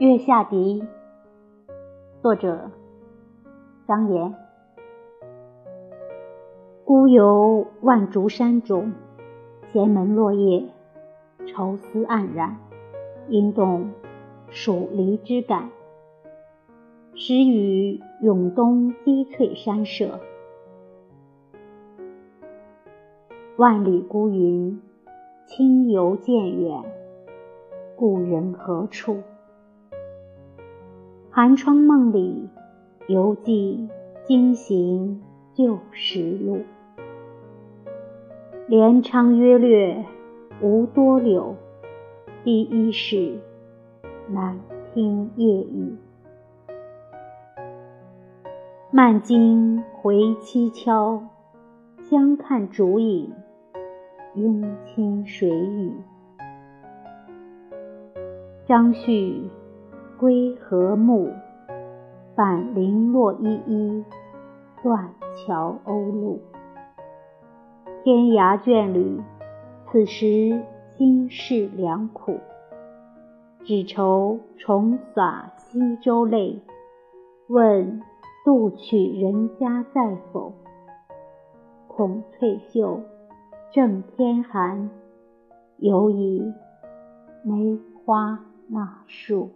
月下笛，作者张炎。孤游万竹山中，闲门落叶，愁思黯然，应动属离之感。时与永东积翠山舍，万里孤云，轻游渐远，故人何处？寒窗梦里，犹记今行旧时路。连昌约略无多柳，第一是难听夜雨。漫经回凄悄，相看竹影拥清水雨。张旭。归何暮？返零落依依，断桥鸥鹭。天涯眷侣，此时心事良苦。只愁重洒西洲泪，问渡去人家在否？恐翠袖正天寒，犹疑梅花那树。